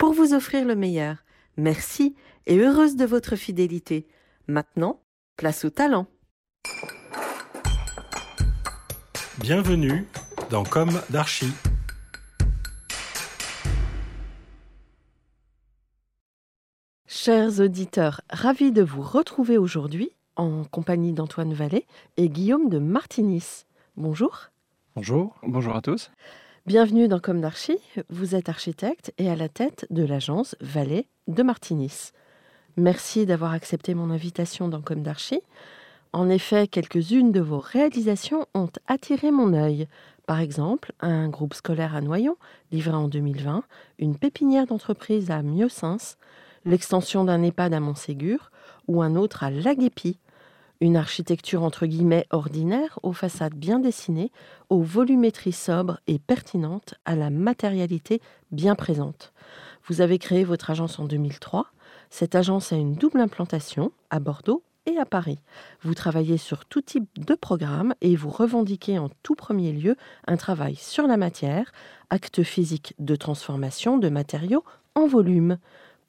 pour vous offrir le meilleur. Merci et heureuse de votre fidélité. Maintenant, place au talent. Bienvenue dans Comme d'Archie. Chers auditeurs, ravis de vous retrouver aujourd'hui en compagnie d'Antoine Vallée et Guillaume de Martinis. Bonjour. Bonjour. Bonjour à tous. Bienvenue dans Comme d'Archie. Vous êtes architecte et à la tête de l'agence Vallée de Martinis. Merci d'avoir accepté mon invitation dans Comme d'Archie. En effet, quelques-unes de vos réalisations ont attiré mon œil. Par exemple, un groupe scolaire à Noyon, livré en 2020, une pépinière d'entreprise à Mieuxins, l'extension d'un EHPAD à Montségur ou un autre à Laguépi. Une architecture entre guillemets ordinaire, aux façades bien dessinées, aux volumétries sobres et pertinentes, à la matérialité bien présente. Vous avez créé votre agence en 2003. Cette agence a une double implantation à Bordeaux et à Paris. Vous travaillez sur tout type de programme et vous revendiquez en tout premier lieu un travail sur la matière, acte physique de transformation de matériaux en volume.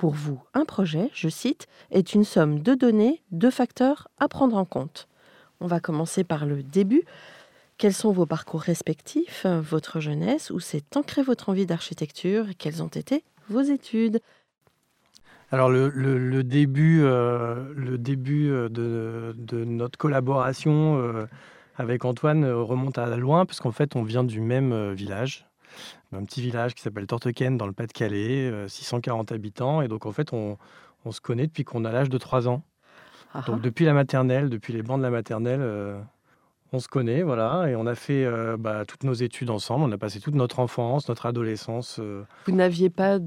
Pour vous, un projet, je cite, est une somme de données, de facteurs à prendre en compte. On va commencer par le début. Quels sont vos parcours respectifs, votre jeunesse, où s'est ancrée votre envie d'architecture et quelles ont été vos études? Alors le, début, euh, le début euh, de, notre collaboration euh, avec Antoine remonte à loin, puisqu'en fait on vient du même village, un petit village qui s'appelle Tortequenne dans le Pas-de-Calais, 640 habitants. Et donc, en fait, on, se connaît depuis qu'on a l'âge de 3 ans. Ah donc, ah. depuis la maternelle, depuis les bancs de la maternelle, on se connaît, voilà, et on a fait euh, bah, toutes nos études ensemble. On a passé toute notre enfance, notre adolescence. Euh. Vous n'aviez pas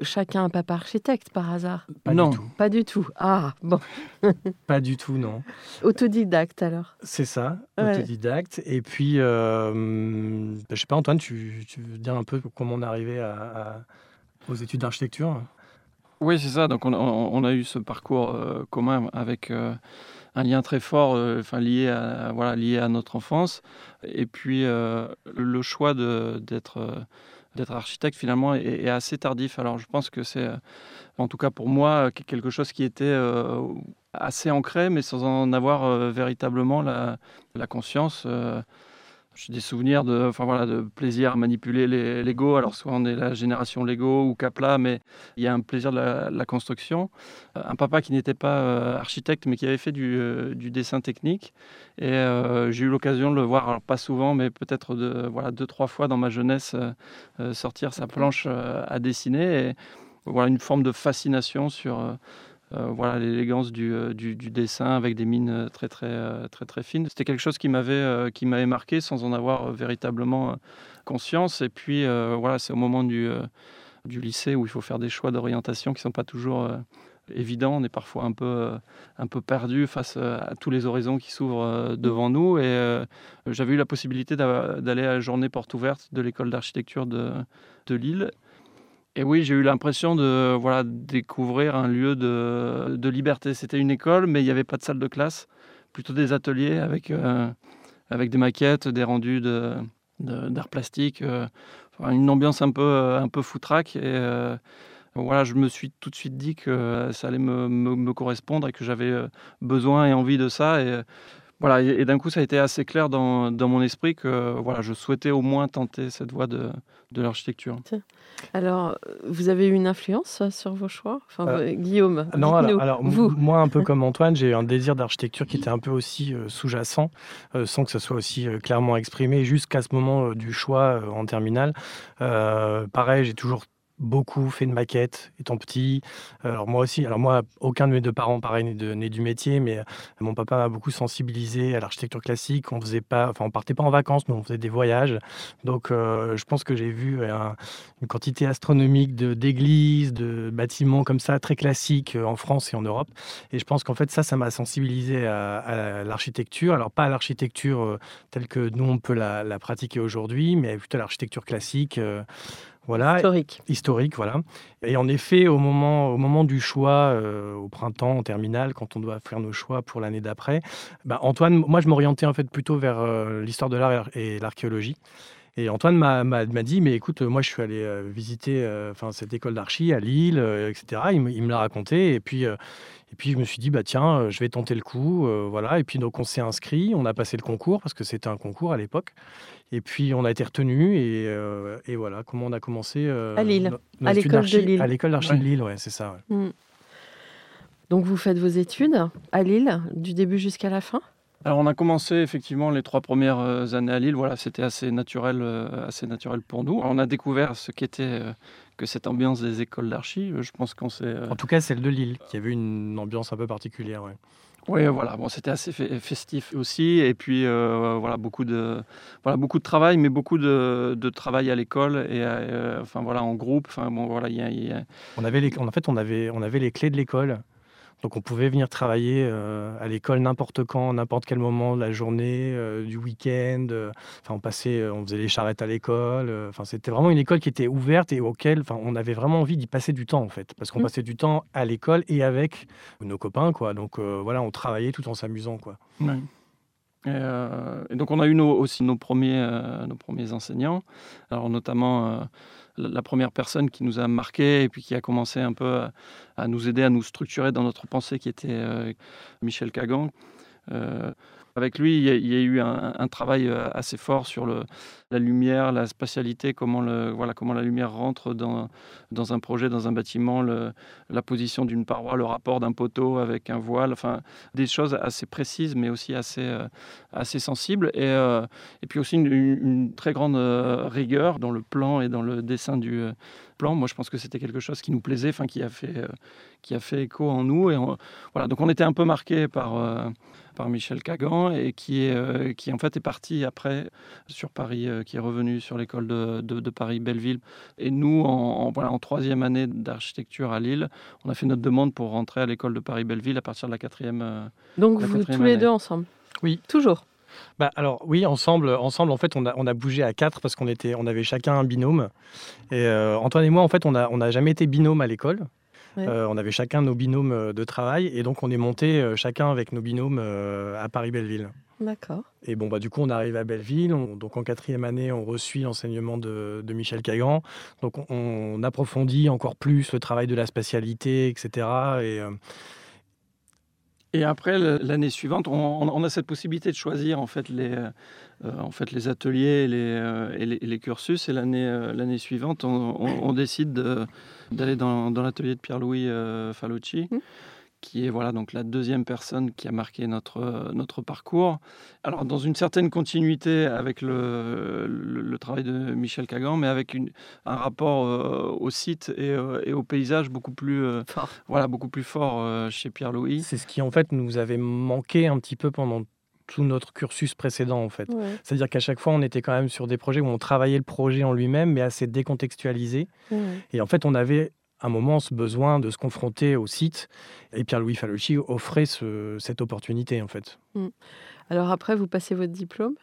chacun un papa architecte par hasard? Pas non, du tout. pas du tout. Ah bon. pas du tout, non. Autodidacte alors. C'est ça, autodidacte. Et puis, euh, bah, je sais pas, Antoine, tu, veux dire un peu comment on est arrivé à, aux études d'architecture? Oui, c'est ça. Donc, on, a eu ce parcours commun avec un lien très fort, euh, enfin lié à voilà lié à notre enfance. Et puis euh, le choix d'être euh, d'être architecte finalement est, assez tardif. Alors je pense que c'est, en tout cas pour moi, quelque chose qui était assez ancré, mais sans en avoir véritablement la conscience. J'ai des souvenirs de, enfin voilà, de plaisir à manipuler les Lego. Alors soit on est la génération Lego ou Capla, mais il y a un plaisir de la, construction. Euh, un papa qui n'était pas euh, architecte, mais qui avait fait du, euh, dessin technique. Et j'ai eu l'occasion de le voir, alors pas souvent, mais peut-être de, voilà, deux trois fois dans ma jeunesse sortir sa planche à dessiner. Et voilà une forme de fascination sur voilà l'élégance euh, du, dessin avec des mines euh, très très très très, fines. C'était quelque chose qui m'avait qui m'avait marqué sans en avoir véritablement conscience. Et puis voilà, c'est au moment du, lycée où il faut faire des choix d'orientation qui sont pas toujours évidents. On est parfois un peu, un peu perdu face à tous les horizons qui s'ouvrent devant nous. Et j'avais eu la possibilité d'aller à la journée porte ouverte de l'école d'architecture de, de Lille. Et oui, j'ai eu l'impression de voilà, découvrir un lieu de, de liberté. C'était une école, mais il n'y avait pas de salle de classe, plutôt des ateliers avec, euh, avec des maquettes, des rendus d'art plastique, euh, une ambiance un peu, euh, un peu foutraque. Et voilà, je me suis tout de suite dit que ça allait me, me, correspondre et que j'avais besoin et envie de ça. Voilà, et, d'un coup, ça a été assez clair dans, dans, mon esprit que voilà, je souhaitais au moins tenter cette voie de, de l'architecture. Alors, vous avez eu une influence sur vos choix? Enfin, euh, Guillaume Non, alors, vous. moi, un peu comme Antoine, j'ai eu un désir d'architecture qui était un peu aussi euh, sous-jacent, euh, sans que ce soit aussi clairement exprimé, jusqu'à ce moment du choix en terminale. pareil, j'ai toujours beaucoup fait de maquettes étant petit. Alors moi aussi, alors moi, aucun de mes deux parents, pareil, n'est du métier, mais mon papa m'a beaucoup sensibilisé à l'architecture classique. On faisait pas, enfin, on partait pas en vacances, mais on faisait des voyages. Donc, je pense que j'ai vu une quantité astronomique d'églises, de, bâtiments comme ça, très classiques en France et en Europe. Et je pense qu'en fait, ça, ça m'a sensibilisé à, l'architecture. Alors, pas à l'architecture telle que nous, on peut la, la pratiquer aujourd'hui, mais plutôt à l'architecture classique. Voilà, historique. Historique, voilà. Et en effet, au moment, au moment du choix, euh, au printemps, en terminale, quand on doit faire nos choix pour l'année d'après, bah, Antoine, moi je m'orientais en fait plutôt vers euh, l'histoire de l'art et l'archéologie. Et Antoine m'a dit, mais écoute, moi je suis allé euh, visiter enfin cette école d'archi à Lille, etc. Il, me l'a raconté. Et puis, et puis je me suis dit, bah tiens, je vais tenter le coup. voilà. Et puis donc on s'est inscrit, on a passé le concours, parce que c'était un concours à l'époque. Et puis on a été retenu et, euh, et, voilà comment on a commencé euh, à Lille, à l'école de Lille. À l'école d'archi de Lille, ouais, c'est ça. Mm. Donc vous faites vos études à Lille du début jusqu'à la fin? Alors on a commencé effectivement les trois premières euh, années à Lille. Voilà, c'était assez naturel, assez naturel pour nous. On a découvert ce qu'était que cette ambiance des écoles d'archi. Je pense qu'on s'est. En tout cas, celle de Lille, qui avait une ambiance un peu particulière. Ouais. Oui, voilà. Bon, c'était assez festif aussi, et puis euh, voilà beaucoup de voilà beaucoup de travail, mais beaucoup de, de travail à l'école et euh, enfin voilà en groupe. Enfin bon voilà, On avait les, en fait on avait on avait les clés de l'école. Donc on pouvait venir travailler euh, à l'école n'importe quand, n'importe quel moment de la journée, euh, du week-end. Euh, enfin, on passait, on faisait les charrettes à l'école. Enfin, c'était vraiment une école qui était ouverte et auquel, enfin, on avait vraiment envie d'y passer du temps en fait, parce qu'on mmh. passait du temps à l'école et avec nos copains, quoi. Donc voilà, on travaillait tout en s'amusant, quoi. Et, donc on a eu aussi nos premiers, nos premiers enseignants, alors notamment la première personne qui nous a marqué et puis qui a commencé un peu à, nous aider à nous structurer dans notre pensée, qui était euh, Michel Cagan. Euh, avec lui, il y a, eu un, travail euh, assez fort sur la lumière, la spatialité, comment, la lumière rentre dans, un projet, dans un bâtiment, la position d'une paroi, le rapport d'un poteau avec un voile, enfin des choses assez précises mais aussi assez, euh, sensibles. Euh, et puis aussi une, très grande rigueur dans le plan et dans le dessin du plan. Moi, je pense que c'était quelque chose qui nous plaisait, enfin qui a fait, qui a fait écho en nous. Et voilà, donc on était un peu marqué par par Michel Cagan et qui, est, euh, qui en fait est parti après sur Paris, euh, qui est revenu sur l'école de, de, Paris-Belleville. Et nous, en, voilà, en troisième année d'architecture à Lille, on a fait notre demande pour rentrer à l'école de Paris-Belleville à partir de la quatrième. Euh, Donc vous tous les deux ensemble? Oui. Toujours? Bah alors oui, ensemble, ensemble en fait, on a, on a bougé à quatre parce qu'on était, on avait chacun un binôme. Et Antoine et moi, en fait, on n'a on a jamais été binôme à l'école. Euh, on avait chacun nos binômes euh, de travail et donc on est monté euh, chacun avec nos binômes à Paris-Belleville. D'accord. Et bon, bah, du coup, on arrive à Belleville. donc, en quatrième année, on reçut l'enseignement de, Michel Cagan. Donc, on, approfondit encore plus le travail de la spatialité, etc. Et, et après, l'année suivante, on, a cette possibilité de choisir en fait les, les ateliers et les, cursus. Et l'année suivante, on, décide de d'aller dans, l'atelier de Pierre-Louis euh, Falucci, mmh. Qui est voilà, donc la deuxième personne qui a marqué notre, notre parcours. Alors, dans une certaine continuité avec le, le, travail de Michel Cagan, mais avec une, un rapport euh, au site et, euh, et, au paysage beaucoup plus, fort. Voilà, beaucoup plus fort chez Pierre-Louis. C'est ce qui, en fait, nous avait manqué un petit peu pendant tout notre cursus précédent en fait. C'est-à-dire qu'à chaque fois on était quand même sur des projets où on travaillait le projet en lui-même mais assez décontextualisé. Et en fait on avait un moment ce besoin de se confronter au site et Pierre-Louis Falucci offrait cette opportunité en fait. Mm. Alors après vous passez votre diplôme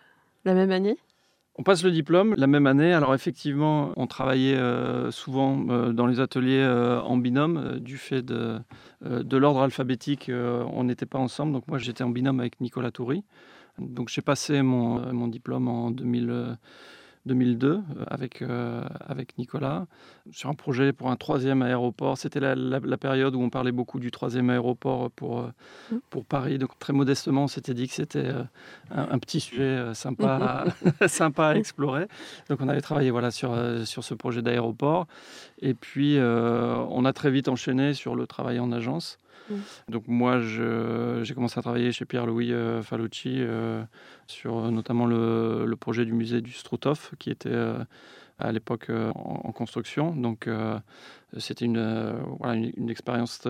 la même année? On passe le diplôme la même année. Alors effectivement, on travaillait euh, souvent euh, dans les ateliers euh, en binôme du fait de, de l'ordre alphabétique. on n'était pas ensemble. Donc moi, j'étais en binôme avec Nicolas Toury. Donc j'ai passé mon, mon, diplôme en 2000. 2002 euh, avec, euh, avec Nicolas sur un projet pour un troisième aéroport. C'était la, période où on parlait beaucoup du troisième aéroport pour, euh, mmh. pour Paris. Donc très modestement, on s'était dit que c'était un, petit sujet sympa, à, sympa à explorer. Donc on avait travaillé voilà, sur, sur ce projet d'aéroport. Et puis on a très vite enchaîné sur le travail en agence. Mmh. Donc moi, j'ai commencé à travailler chez Pierre-Louis euh, Falucci euh, sur euh, notamment le, projet du musée du Struthof, qui était à l'époque en, construction. Donc c'était une, expérience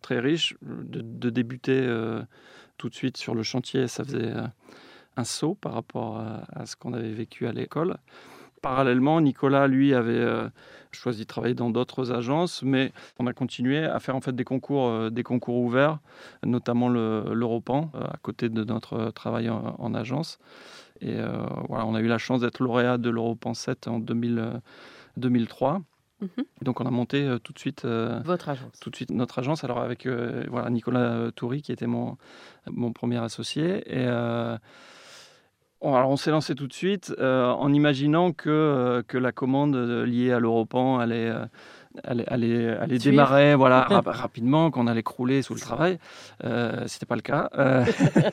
très riche de, débuter tout de suite sur le chantier. Ça faisait un saut par rapport à ce qu'on avait vécu à l'école. Parallèlement, Nicolas, lui, avait euh, choisi de travailler dans d'autres agences, mais on a continué à faire en fait des concours, euh, des concours ouverts, notamment l'Europan, euh, à côté de notre travail en, agence. Et voilà, on a eu la chance d'être lauréat de l'Europan 7 en 2003. Mhm. Donc on a monté tout de suite votre agence. Tout de suite notre agence. Alors avec voilà Nicolas Toury qui était mon mon premier associé et alors on s'est lancé tout de suite euh, en imaginant que, euh, la commande euh, liée à l'Europan allait, allait, allait, allait démarrer voilà, rapidement, qu'on allait crouler sous le travail. Euh, Ce n'était pas le cas. Euh,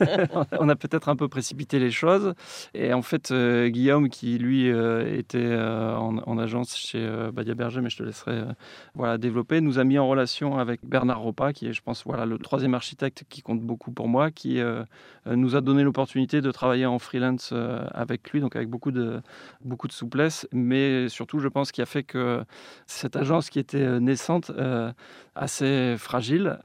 on a peut-être un peu précipité les choses. Et en fait, euh, Guillaume, qui lui était en, agence chez Badia Berger, mais je te laisserai voilà, développer, nous a mis en relation avec Bernard Ropa, qui est, je pense, voilà, le troisième architecte qui compte beaucoup pour moi, qui nous a donné l'opportunité de travailler en freelance avec lui, donc avec beaucoup de, beaucoup de souplesse, mais surtout, je pense, qui a fait que cette agence qui était euh, naissante, euh, assez fragile.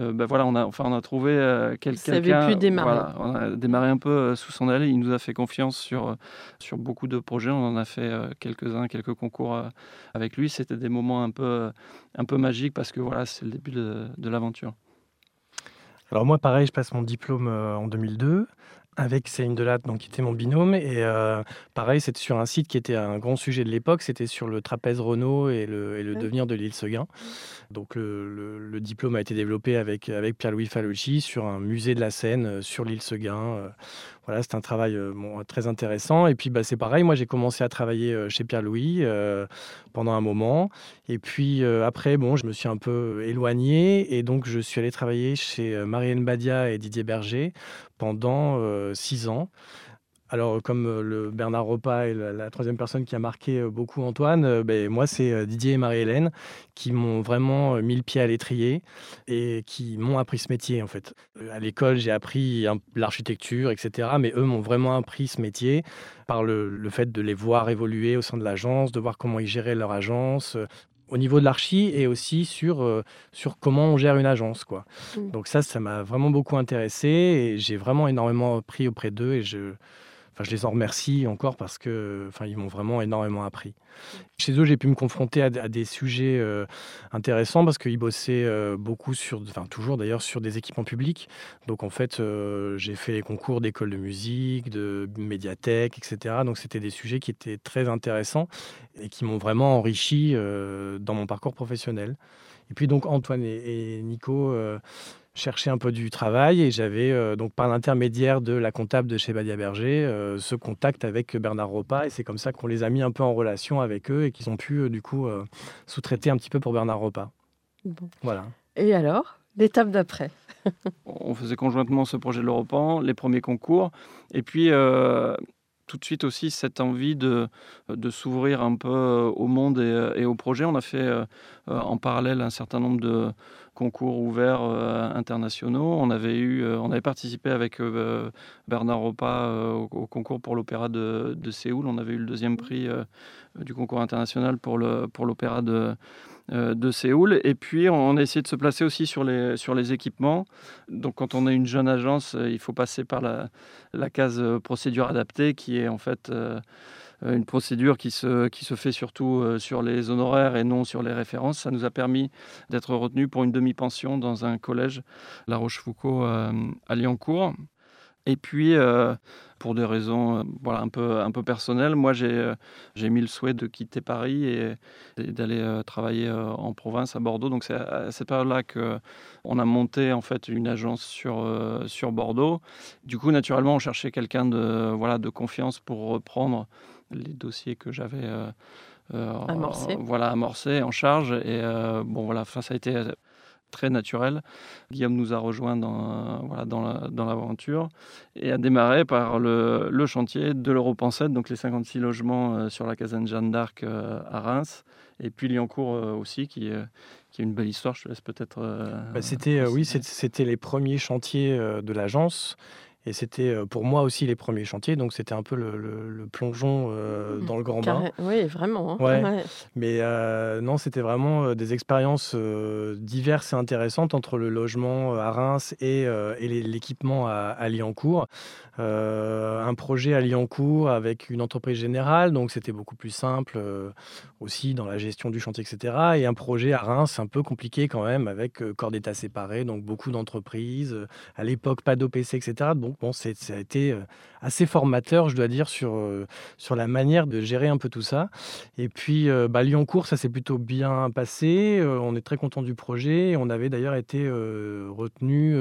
Euh, ben voilà, on a, enfin, on a trouvé quelqu'un. qui avait pu démarrer. on a démarré un peu sous son aile. Il nous a fait confiance sur, sur beaucoup de projets. On en a fait quelques-uns, quelques concours avec lui. C'était des moments un peu, un peu magiques parce que voilà, c'est le début de, de l'aventure. Alors moi, pareil, je passe mon diplôme en 2002 avec Céline Delatte, donc, qui était mon binôme. Et euh, pareil, c'était sur un site qui était un grand sujet de l'époque. C'était sur le trapèze Renault et le, et le devenir de l'île Seguin. Donc le, le, diplôme a été développé avec, avec Pierre-Louis Falucci sur un musée de la Seine euh, sur l'île Seguin. Euh, voilà, c'est un travail bon, très intéressant. Et puis bah, c'est pareil, moi j'ai commencé à travailler chez Pierre-Louis pendant un moment. Et puis après, je me suis un peu éloigné et donc je suis allé travailler chez Marianne Badia et Didier Berger pendant euh, six ans. Alors, comme euh, le Bernard Ropa est la, troisième personne qui a marqué euh, beaucoup Antoine, ben, moi, c'est Didier et Marie-Hélène qui m'ont vraiment mis le pied à l'étrier et qui m'ont appris ce métier, en fait. À l'école, j'ai appris l'architecture, etc. Mais eux m'ont vraiment appris ce métier par le, le, fait de les voir évoluer au sein de l'agence, de voir comment ils géraient leur agence, au niveau de l'archi et aussi sur, euh, sur comment on gère une agence. Quoi. Mm. Donc ça, ça m'a vraiment beaucoup intéressé et j'ai vraiment énormément appris auprès d'eux et je, Enfin, je les en remercie encore parce que, enfin, ils m'ont vraiment énormément appris. Chez eux, j'ai pu me confronter à, des sujets euh, intéressants parce qu'ils bossaient euh, beaucoup sur, enfin, toujours d'ailleurs sur des équipements publics. Donc, en fait, euh, j'ai fait les concours d'école de musique, de médiathèque, etc. Donc, c'était des sujets qui étaient très intéressants et qui m'ont vraiment enrichi dans mon parcours professionnel. Et puis, donc, Antoine et, et Nico chercher un peu du travail et j'avais euh, donc par l'intermédiaire de la comptable de chez Badia Berger euh, ce contact avec Bernard Ropa et c'est comme ça qu'on les a mis un peu en relation avec eux et qu'ils ont pu euh, du coup sous-traiter un petit peu pour Bernard Ropa. Voilà. Et alors, l'étape d'après? On faisait conjointement ce projet de l'Europan, les premiers concours et puis tout de suite aussi cette envie de, de s'ouvrir un peu au monde et, et, au projet. On a fait en parallèle un certain nombre de, concours ouverts euh, internationaux. On avait, eu, euh, on avait participé avec euh, Bernard Ropa au, concours pour l'opéra de, Séoul. On avait eu le deuxième prix du concours international pour l'opéra pour de, de Séoul. Et puis, on a essayé de se placer aussi sur les, sur les équipements. Donc, quand on est une jeune agence, il faut passer par la, case procédure adaptée qui est en fait euh, une procédure qui se, qui se fait surtout euh, sur les honoraires et non sur les références. Ça nous a permis d'être retenus pour une demi-pension dans un collège, La Rochefoucauld euh, à Liancourt. Et puis, pour des raisons voilà, un, peu, un peu personnelles, moi j'ai j'ai mis le souhait de quitter Paris et, d'aller travailler en province, à Bordeaux. Donc c'est à cette période-là qu'on a monté en fait une agence sur, sur Bordeaux. Du coup, naturellement, on cherchait quelqu'un de, voilà, de confiance pour reprendre les dossiers que j'avais euh, euh, amorcés. voilà, amorcés, en charge. Et euh, bon, voilà, ça a été très naturel. Guillaume nous a rejoints dans, voilà, dans l'aventure et a démarré par le, le chantier de l'Europan 7, donc les 56 logements sur la caserne Jeanne d'Arc à Reims, et puis Liancourt aussi, qui, qui est une belle histoire. Je te laisse peut-être. Bah, c'était, oui, c'était les premiers chantiers de l'agence. Et c'était pour moi aussi les premiers chantiers, donc c'était un peu le, plongeon euh, mmh. dans le grand bain. Oui, vraiment. Hein. Ouais. Mais euh, non, c'était vraiment des expériences diverses et intéressantes entre le logement à Reims et, et l'équipement à, à Liancourt. un projet à Liancourt avec une entreprise générale, donc c'était beaucoup plus simple aussi dans la gestion du chantier, etc. Et un projet à Reims un peu compliqué quand même, avec corps d'état séparés, donc beaucoup d'entreprises. à l'époque, pas d'OPC, etc. Bon, bon, ça a été assez formateur, je dois dire, sur, sur la manière de gérer un peu tout ça. Et puis, bah, Lyon-Cours, ça s'est plutôt bien passé. on est très content du projet. On avait d'ailleurs été retenu,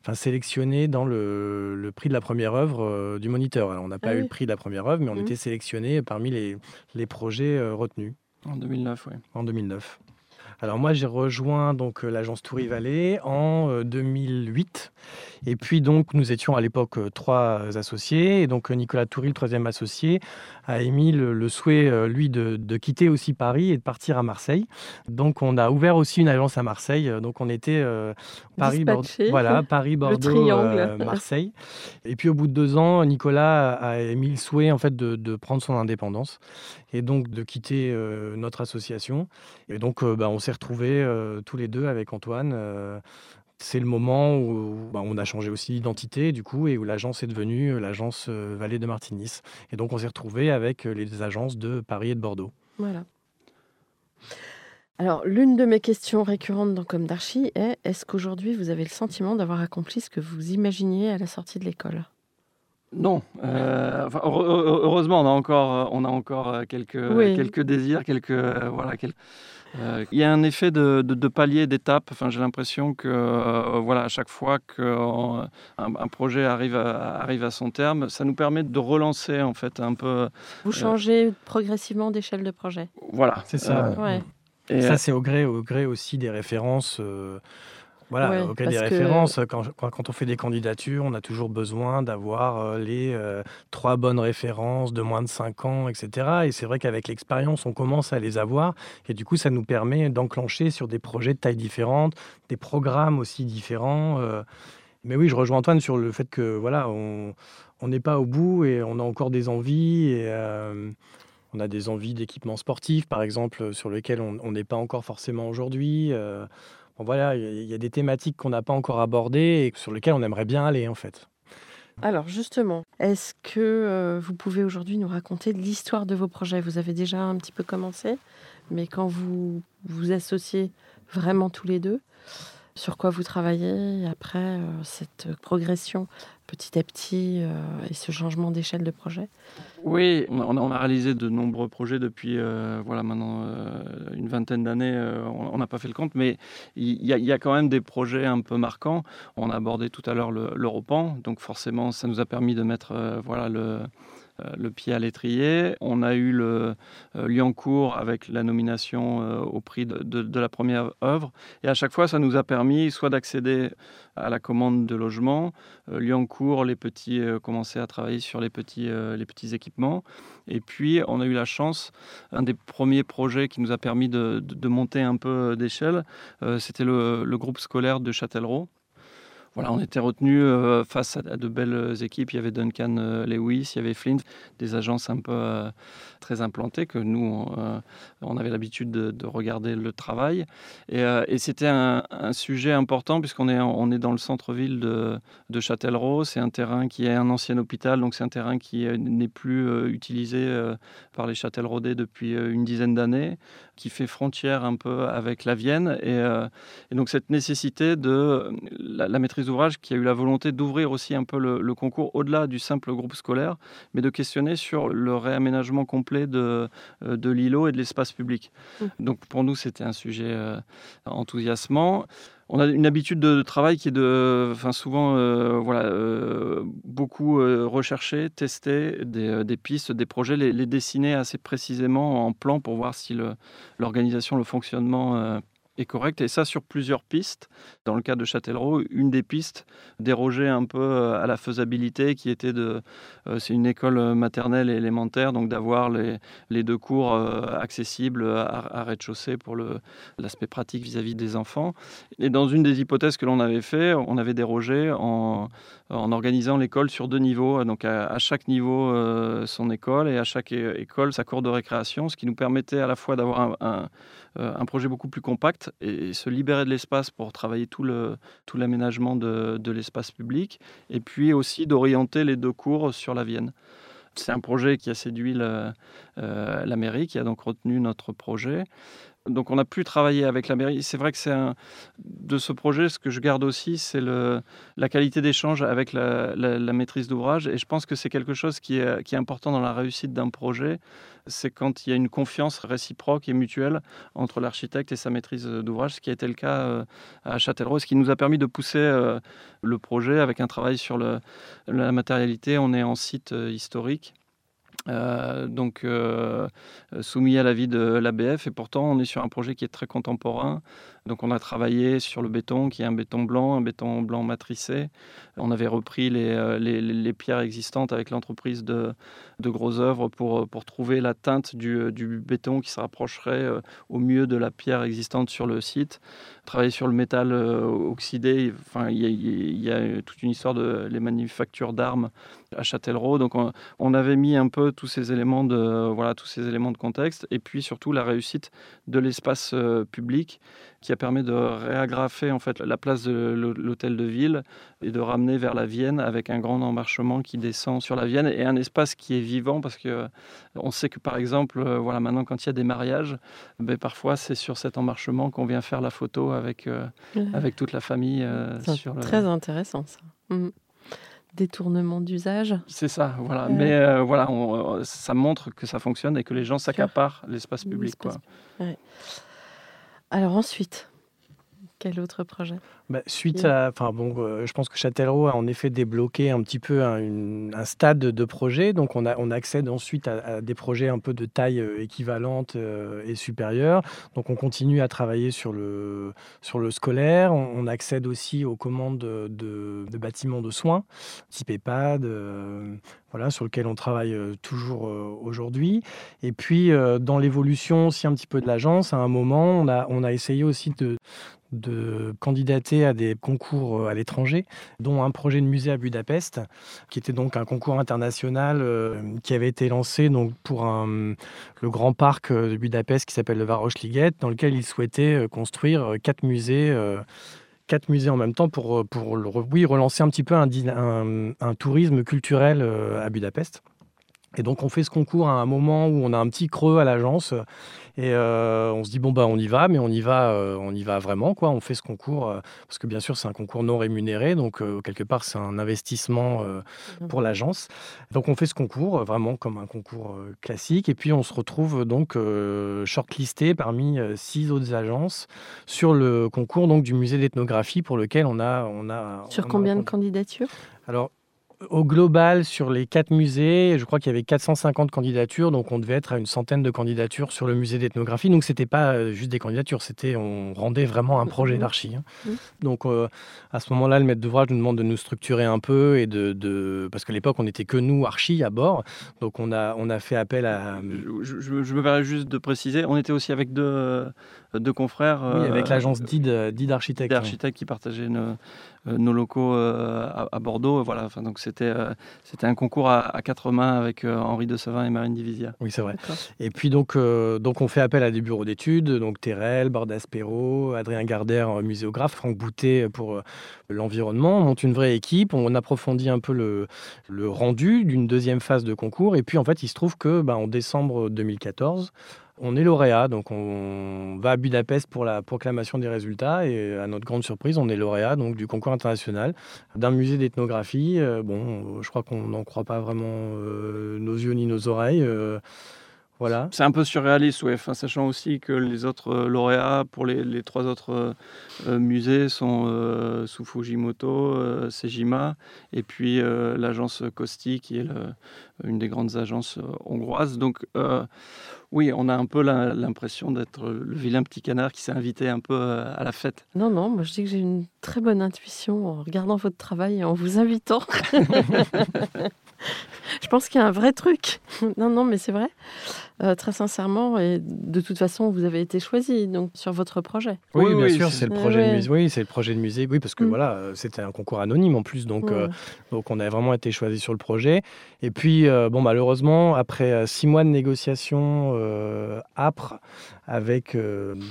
enfin sélectionné dans le, prix de la première œuvre du moniteur. Alors, on n'a pas ah eu le prix de la première œuvre, mais on mmh. était sélectionné parmi les, les projets retenus. En 2009, oui. En 2009. Alors moi, j'ai rejoint donc euh, l'agence Toury Vallée en 2008. Euh, et puis donc, nous étions à l'époque euh, trois associés. Et donc Nicolas Toury, le troisième associé, a émis le, souhait, lui, de, quitter aussi Paris et de partir à Marseille. Donc on a ouvert aussi une agence à Marseille. Donc on était Paris, Bordeaux, voilà, Paris, Bordeaux, Marseille. Et puis au bout de deux ans, Nicolas a émis le souhait en fait de, de prendre son indépendance et donc de quitter notre association. Et donc bah, on s'est retrouvés tous les deux avec Antoine. C'est le moment où bah, on a changé aussi d'identité, du coup, et où l'agence est devenue l'agence Vallée de Martinis. Et donc, on s'est retrouvés avec les agences de Paris et de Bordeaux. Voilà. Alors, l'une de mes questions récurrentes dans Comme d'Archie est est-ce qu'aujourd'hui vous avez le sentiment d'avoir accompli ce que vous imaginiez à la sortie de l'école? Non. heureusement, on a encore, on a encore quelques, quelques désirs, quelques, voilà, quelques, euh, il y a un effet de, de, palier, d'étape. Enfin, j'ai l'impression que, euh, voilà, à chaque fois qu'un un projet arrive à, arrive à son terme, ça nous permet de relancer en fait un peu. Vous euh, changez progressivement d'échelle de projet. Voilà, c'est ça. Et ça, c'est au gré, au gré aussi des références. Voilà, auquel des références. Quand, quand, on fait des candidatures, on a toujours besoin d'avoir euh, les euh, trois bonnes références de moins de 5 ans, etc. Et c'est vrai qu'avec l'expérience, on commence à les avoir. Et du coup, ça nous permet d'enclencher sur des projets de taille différente, des programmes aussi différents. Euh. Mais oui, je rejoins Antoine sur le fait que voilà, on n'est pas au bout et on a encore des envies. Et, on a des envies d'équipements sportifs, par exemple, sur lesquels on n'est pas encore forcément aujourd'hui voilà, il y a des thématiques qu'on n'a pas encore abordées et sur lesquelles on aimerait bien aller en fait. Alors justement, est-ce que euh, vous pouvez aujourd'hui nous raconter l'histoire de vos projets? Vous avez déjà un petit peu commencé, mais quand vous vous associez vraiment tous les deux, sur quoi vous travaillez après euh, cette progression petit à petit euh, et ce changement d'échelle de projet? Oui, on a, réalisé de nombreux projets depuis euh, voilà, maintenant une vingtaine d'années. on n'a pas fait le compte, mais il y, a quand même des projets un peu marquants. On a abordé tout à l'heure l'Europan, donc forcément ça nous a permis de mettre voilà, le le pied à l'étrier. On a eu le euh, Liancourt avec la nomination euh, au prix de, la première œuvre. Et à chaque fois, ça nous a permis soit d'accéder à la commande de logement. Liancourt, les petits commençaient à travailler sur les petits, les petits équipements. Et puis, on a eu la chance, un des premiers projets qui nous a permis de, monter un peu d'échelle, c'était le, le, groupe scolaire de Châtellerault voilà, on était retenu euh, face à, de belles équipes. Il y avait Duncan euh, Lewis, il y avait Flint, des agences un peu euh, très implantées que nous, on avait l'habitude de, regarder le travail. Et, c'était un, sujet important puisqu'on est, on est dans le centre-ville de, de Châtellerault. C'est un terrain qui est un ancien hôpital, donc c'est un terrain qui n'est plus utilisé par les Châtelleraudais depuis une dizaine d'années, qui fait frontière un peu avec la Vienne. Et, donc cette nécessité de la maîtrise ouvrages qui a eu la volonté d'ouvrir aussi un peu le, concours au-delà du simple groupe scolaire, mais de questionner sur le réaménagement complet de, euh, de l'îlot et de l'espace public. Mmh. Donc pour nous, c'était un sujet euh, enthousiasmant. On a une habitude de, travail qui est de, souvent, euh, voilà, beaucoup rechercher, tester des, pistes, des projets, les, dessiner assez précisément en plan pour voir si l'organisation, le, fonctionnement est correcte, et ça sur plusieurs pistes. Dans le cas de Châtellerault, une des pistes dérogeait un peu euh, à la faisabilité qui était de... Euh, c'est une école maternelle et élémentaire, donc d'avoir les, les, deux cours euh, accessibles à, rez-de-chaussée pour l'aspect pratique vis-à-vis des enfants. Et dans une des hypothèses que l'on avait fait, on avait dérogé en, en organisant l'école sur deux niveaux, donc à, chaque niveau son école et à chaque école sa cour de récréation, ce qui nous permettait à la fois d'avoir un euh, un projet beaucoup plus compact et, se libérer de l'espace pour travailler tout l'aménagement de, de l'espace public et puis aussi d'orienter les deux cours sur la Vienne. C'est un projet qui a séduit euh, la mairie, qui a donc retenu notre projet. Donc on a pu travailler avec la mairie. C'est vrai que c'est un de ce projet, ce que je garde aussi, c'est la qualité d'échange avec la, maîtrise d'ouvrage. Et je pense que c'est quelque chose qui est, important dans la réussite d'un projet. C'est quand il y a une confiance réciproque et mutuelle entre l'architecte et sa maîtrise d'ouvrage, ce qui a été le cas euh, à Châtellerault, ce qui nous a permis de pousser euh, le projet avec un travail sur la matérialité. On est en site euh, historique. Euh, donc euh, soumis à l'avis de l'ABF et pourtant on est sur un projet qui est très contemporain donc on a travaillé sur le béton, qui est un béton blanc, un béton blanc matricé. On avait repris les, euh, pierres existantes avec l'entreprise de, de Gros œuvres pour, euh, trouver la teinte du, euh, béton qui se rapprocherait au mieux de la pierre existante sur le site. Travailler sur le métal oxydé, enfin, il y, a toute une histoire de les manufactures d'armes à Châtellerault. Donc on, on, avait mis un peu tous ces éléments de, voilà, tous ces éléments de contexte et puis surtout la réussite de l'espace public qui a permis de réagrafer en fait la place de l'hôtel de ville et de ramener vers la Vienne avec un grand emmarchement qui descend sur la Vienne et un espace qui est vivant parce que on sait que par exemple euh, voilà maintenant quand il y a des mariages ben, parfois c'est sur cet emmarchement qu'on vient faire la photo avec euh, avec toute la famille euh, sur très intéressant ça mmh. Détournement d'usage. C'est ça, voilà. Mais voilà, ça montre que ça fonctionne et que les gens s'accaparent l'espace public. Quoi. Alors ensuite, quel autre projet? Bah, Suite à, enfin bon, euh, je pense que Châtellerault a en effet débloqué un petit peu un, stade de projet. Donc on, a, on accède ensuite à, des projets un peu de taille euh, équivalente euh, et supérieure. Donc on continue à travailler sur le, sur le scolaire. On, accède aussi aux commandes de, de, bâtiments de soins, type EHPAD, voilà, sur lequel on travaille toujours aujourd'hui. Et puis dans l'évolution aussi un petit peu de l'agence, à un moment, on a, on a essayé aussi de de candidater à des concours euh, à l'étranger, dont un projet de musée à Budapest, qui était donc un concours international euh, qui avait été lancé donc pour le grand parc euh, de Budapest qui s'appelle le Városliget, dans lequel il souhaitait construire quatre musées quatre musées en même temps pour, pour oui, relancer un petit peu un, un tourisme culturel à Budapest. Et donc on fait ce concours à un moment où on a un petit creux à l'agence et euh, on se dit bon bah on y va, mais on y va, euh, on y va vraiment quoi. On fait ce concours euh, parce que bien sûr c'est un concours non rémunéré, donc quelque part c'est un investissement mmh. pour l'agence. Donc on fait ce concours vraiment comme un concours classique et puis on se retrouve donc shortlisté parmi six autres agences sur le concours donc du musée d'ethnographie pour lequel on a on a sur combien de candidatures? Alors, au global, sur les quatre musées, je crois qu'il y avait 450 candidatures, donc on devait être à une centaine de candidatures sur le musée d'ethnographie. Donc c'était pas euh, juste des candidatures, c'était on rendait vraiment un projet d'archi. Hein. Mmh. Donc euh, à ce moment-là, le maître d'ouvrage nous demande de nous structurer un peu et de, parce qu'à l'époque on n'était que nous archi à bord, donc on a on a fait appel à. Je, je me permets juste de préciser, on était aussi avec deux deux confrères. Oui, avec euh, l'agence DID, DID Architectes. Architectes qui partageaient nos, nos locaux à, à, Bordeaux. Voilà, enfin, donc c'était euh, c'était un concours à, quatre mains avec euh, Henri de Sevin et Marine Divisia. Oui, c'est vrai. Et puis donc, euh, donc on fait appel à des bureaux d'études, donc Terrel, Bordaspero, Adrien Gardère, muséographe, Franck Boutet pour l'environnement. On monte une vraie équipe, on approfondit un peu le, le rendu d'une deuxième phase de concours. Et puis en fait, il se trouve que bah, en décembre 2014, on est lauréat, donc on va à Budapest pour la proclamation des résultats et à notre grande surprise, on est lauréat donc du concours international d'un musée d'ethnographie. Euh, bon, je crois qu'on n'en croit pas vraiment euh, nos yeux ni nos oreilles. Euh, voilà. C'est un peu surréaliste, ouais. sachant aussi que les autres lauréats pour les, trois autres musées sont sous Fujimoto, Sejima, et puis l'agence Costi, qui est une des grandes agences hongroises. Donc, Oui, on a un peu l'impression d'être le vilain petit canard qui s'est invité un peu à la fête. Non, non, moi je dis que j'ai une très bonne intuition en regardant votre travail et en vous invitant. je pense qu'il y a un vrai truc. non, non, mais c'est vrai. Euh, très sincèrement, et de toute façon, vous avez été choisi donc sur votre projet. Oui, bien sûr, c'est le projet de musée. Oui, c'est le projet de musée. Oui, parce que mm. voilà, euh, c'était un concours anonyme en plus, donc euh, donc on a vraiment été choisi sur le projet. Et puis bon, malheureusement, après six mois de négociations âpres avec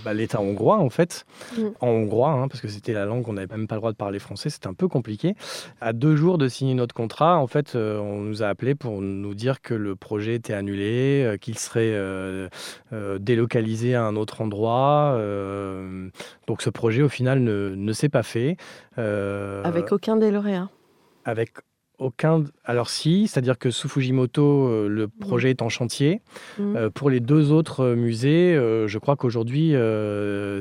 bah, l'État hongrois en fait, mm. en hongrois, hein, parce que c'était la langue qu'on n'avait même pas le droit de parler français, c'était un peu compliqué. À deux jours de signer notre contrat, en fait, on nous a appelé pour nous dire que le projet était annulé, qu'il serait euh, euh, délocalisé à un autre endroit. Euh, donc ce projet, au final, ne, ne s'est pas fait. Avec aucun des lauréats Avec aucun. Alors si, c'est-à-dire que sous Fujimoto, euh, le mmh. projet est en chantier. Mmh. Euh, pour les deux autres euh, musées, je crois qu'aujourd'hui,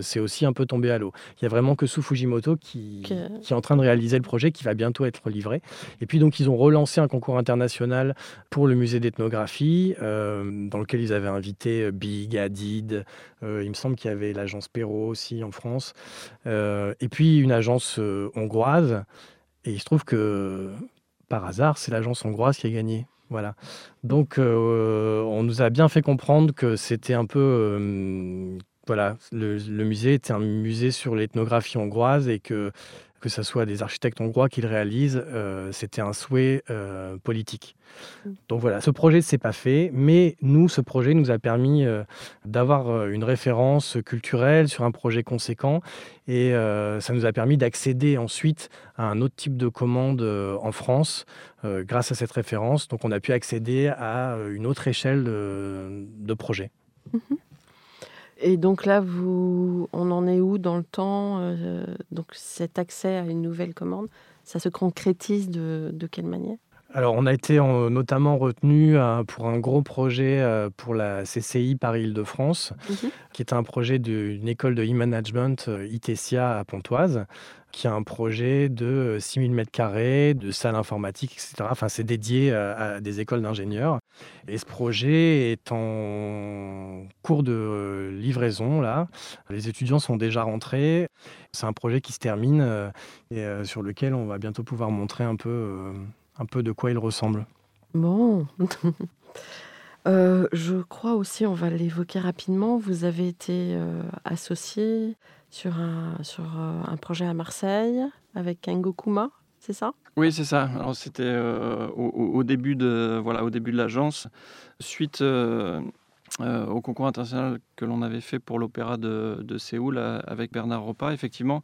c'est aussi un peu tombé à l'eau. Il y a vraiment que sous Fujimoto qui, qui, est en train de réaliser le projet, qui va bientôt être livré. Et puis donc ils ont relancé un concours international pour le musée d'ethnographie, dans lequel ils avaient invité Big, Adid. il me semble qu'il y avait l'agence Perrault aussi en France. et puis une agence hongroise. Et il se trouve que par hasard, c'est l'agence hongroise qui a gagné. Voilà. Donc, euh, on nous a bien fait comprendre que c'était un peu. Euh, voilà, le, musée était un musée sur l'ethnographie hongroise et que que ce soit des architectes hongrois qui le réalisent, euh, c'était un souhait euh, politique. Mm. Donc voilà, ce projet ne s'est pas fait, mais nous, ce projet nous a permis euh, d'avoir une référence culturelle sur un projet conséquent et ça nous a permis d'accéder ensuite à un autre type de commande en France grâce à cette référence. Donc on a pu accéder à une autre échelle de, de projet. Mm-hmm. Et donc là, vous, on en est où dans le temps euh, Donc cet accès à une nouvelle commande, ça se concrétise de, de quelle manière? Alors, on a été notamment retenu euh, pour un gros projet euh, pour la CCI Paris-Île-de-France, mhm. qui est un projet d'une école de e-management ITESIA à Pontoise, qui a un projet de 6000 m2 de salle informatique, etc. Enfin, c'est dédié à, des écoles d'ingénieurs. Et ce projet est en cours de livraison, là. Les étudiants sont déjà rentrés. C'est un projet qui se termine euh, et euh, sur lequel on va bientôt pouvoir montrer un peu, euh, un peu de quoi il ressemble. Bon. je crois aussi, on va l'évoquer rapidement, vous avez été associé sur un, euh, un projet à Marseille avec Kengo Kuma, c'est ça? Oui, c'est ça. C'était euh, au, début de voilà au début de l'agence, suite euh, au concours international que l'on avait fait pour l'opéra de, de, Séoul avec Bernard Ropa. Effectivement,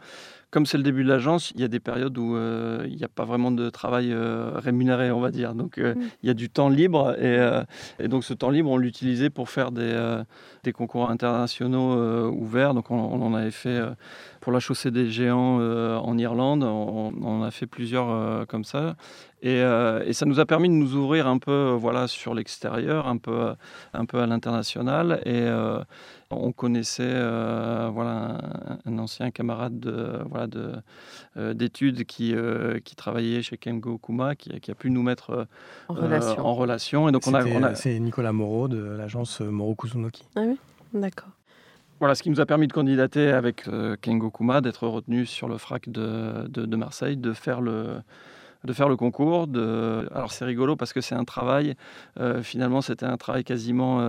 comme c'est le début de l'agence, il y a des périodes où euh, il n'y a pas vraiment de travail euh, rémunéré, on va dire. Donc euh, mm. il y a du temps libre et, donc ce temps libre, on l'utilisait pour faire des, des concours internationaux ouverts. Donc on, en avait fait pour la chaussée des géants en Irlande, on, on, a fait plusieurs comme ça. Et, et, ça nous a permis de nous ouvrir un peu voilà, sur l'extérieur, un peu, un peu à l'international. Et, on connaissait euh, voilà, un, ancien camarade de, voilà, de, euh, d'études qui, euh, qui travaillait chez Kengo Kuma, qui, qui, a pu nous mettre en relation. en, relation. Et donc on a, C'est Nicolas Moreau de l'agence Moreau Kuzunoki. Ah oui, d'accord. Voilà, ce qui nous a permis de candidater avec Kengo Kuma, d'être retenu sur le FRAC de, de, de Marseille, de faire le, de faire le concours. De... Alors c'est rigolo parce que c'est un travail, euh, finalement c'était un travail quasiment